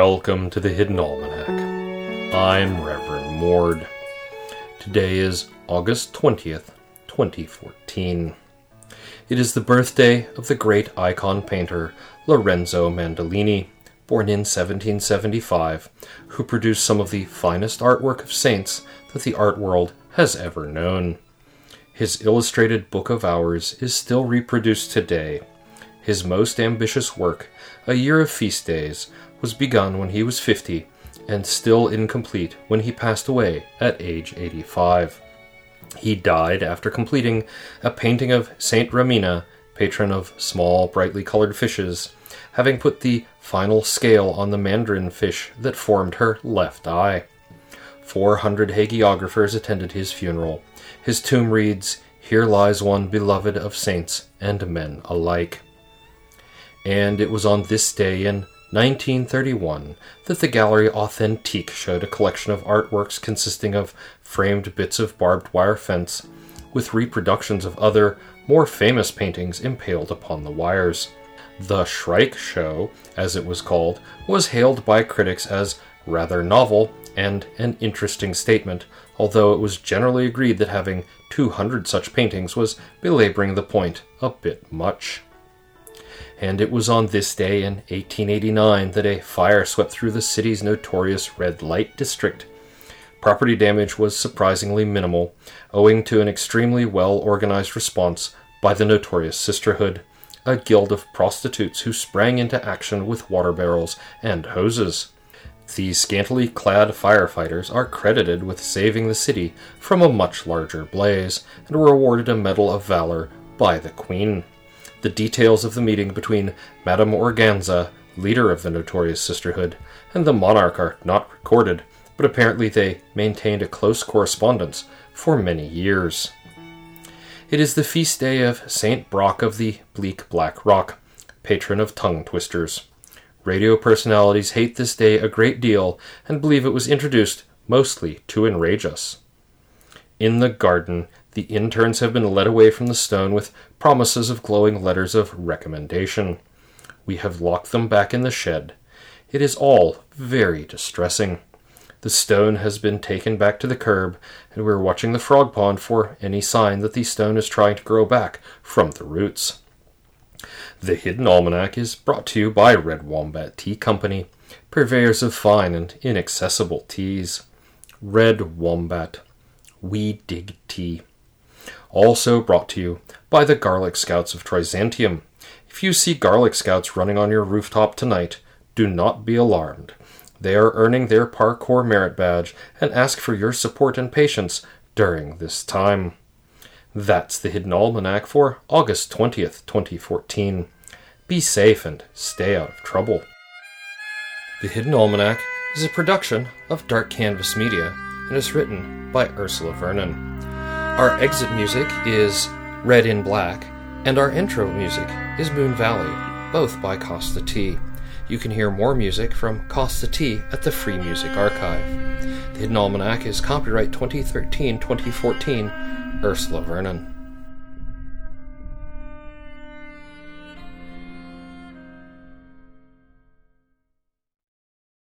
Welcome to the Hidden Almanac. I'm Reverend Mord. Today is August 20th, 2014. It is the birthday of the great icon painter Lorenzo Mandolini, born in 1775, who produced some of the finest artwork of saints that the art world has ever known. His illustrated Book of Hours is still reproduced today. His most ambitious work, A Year of Feast Days, was begun when he was 50 and still incomplete when he passed away at age 85. He died after completing a painting of Saint Ramina, patron of small, brightly colored fishes, having put the final scale on the mandarin fish that formed her left eye. Four hundred hagiographers attended his funeral. His tomb reads, Here lies one beloved of saints and men alike. And it was on this day in 1931 that the Gallery Authentique showed a collection of artworks consisting of framed bits of barbed wire fence with reproductions of other, more famous paintings impaled upon the wires. The Shrike Show, as it was called, was hailed by critics as rather novel and an interesting statement, although it was generally agreed that having 200 such paintings was belaboring the point a bit much and it was on this day in 1889 that a fire swept through the city's notorious red light district. Property damage was surprisingly minimal, owing to an extremely well organized response by the notorious Sisterhood, a guild of prostitutes who sprang into action with water barrels and hoses. These scantily clad firefighters are credited with saving the city from a much larger blaze and were awarded a Medal of Valor by the Queen. The details of the meeting between Madame Organza, leader of the notorious Sisterhood, and the monarch are not recorded, but apparently they maintained a close correspondence for many years. It is the feast day of Saint Brock of the Bleak Black Rock, patron of tongue twisters. Radio personalities hate this day a great deal and believe it was introduced mostly to enrage us. In the garden, the interns have been led away from the stone with promises of glowing letters of recommendation. We have locked them back in the shed. It is all very distressing. The stone has been taken back to the curb, and we are watching the frog pond for any sign that the stone is trying to grow back from the roots. The Hidden Almanac is brought to you by Red Wombat Tea Company, purveyors of fine and inaccessible teas. Red Wombat. We dig tea also brought to you by the Garlic Scouts of Trizantium. If you see Garlic Scouts running on your rooftop tonight, do not be alarmed. They are earning their parkour merit badge and ask for your support and patience during this time. That's the Hidden Almanac for August 20th, 2014. Be safe and stay out of trouble. The Hidden Almanac is a production of Dark Canvas Media and is written by Ursula Vernon. Our exit music is Red in Black, and our intro music is Moon Valley, both by Kosta T. You can hear more music from Kosta T at the Free Music Archive. The Hidden Almanac is copyright 2013 2014, Ursula Vernon.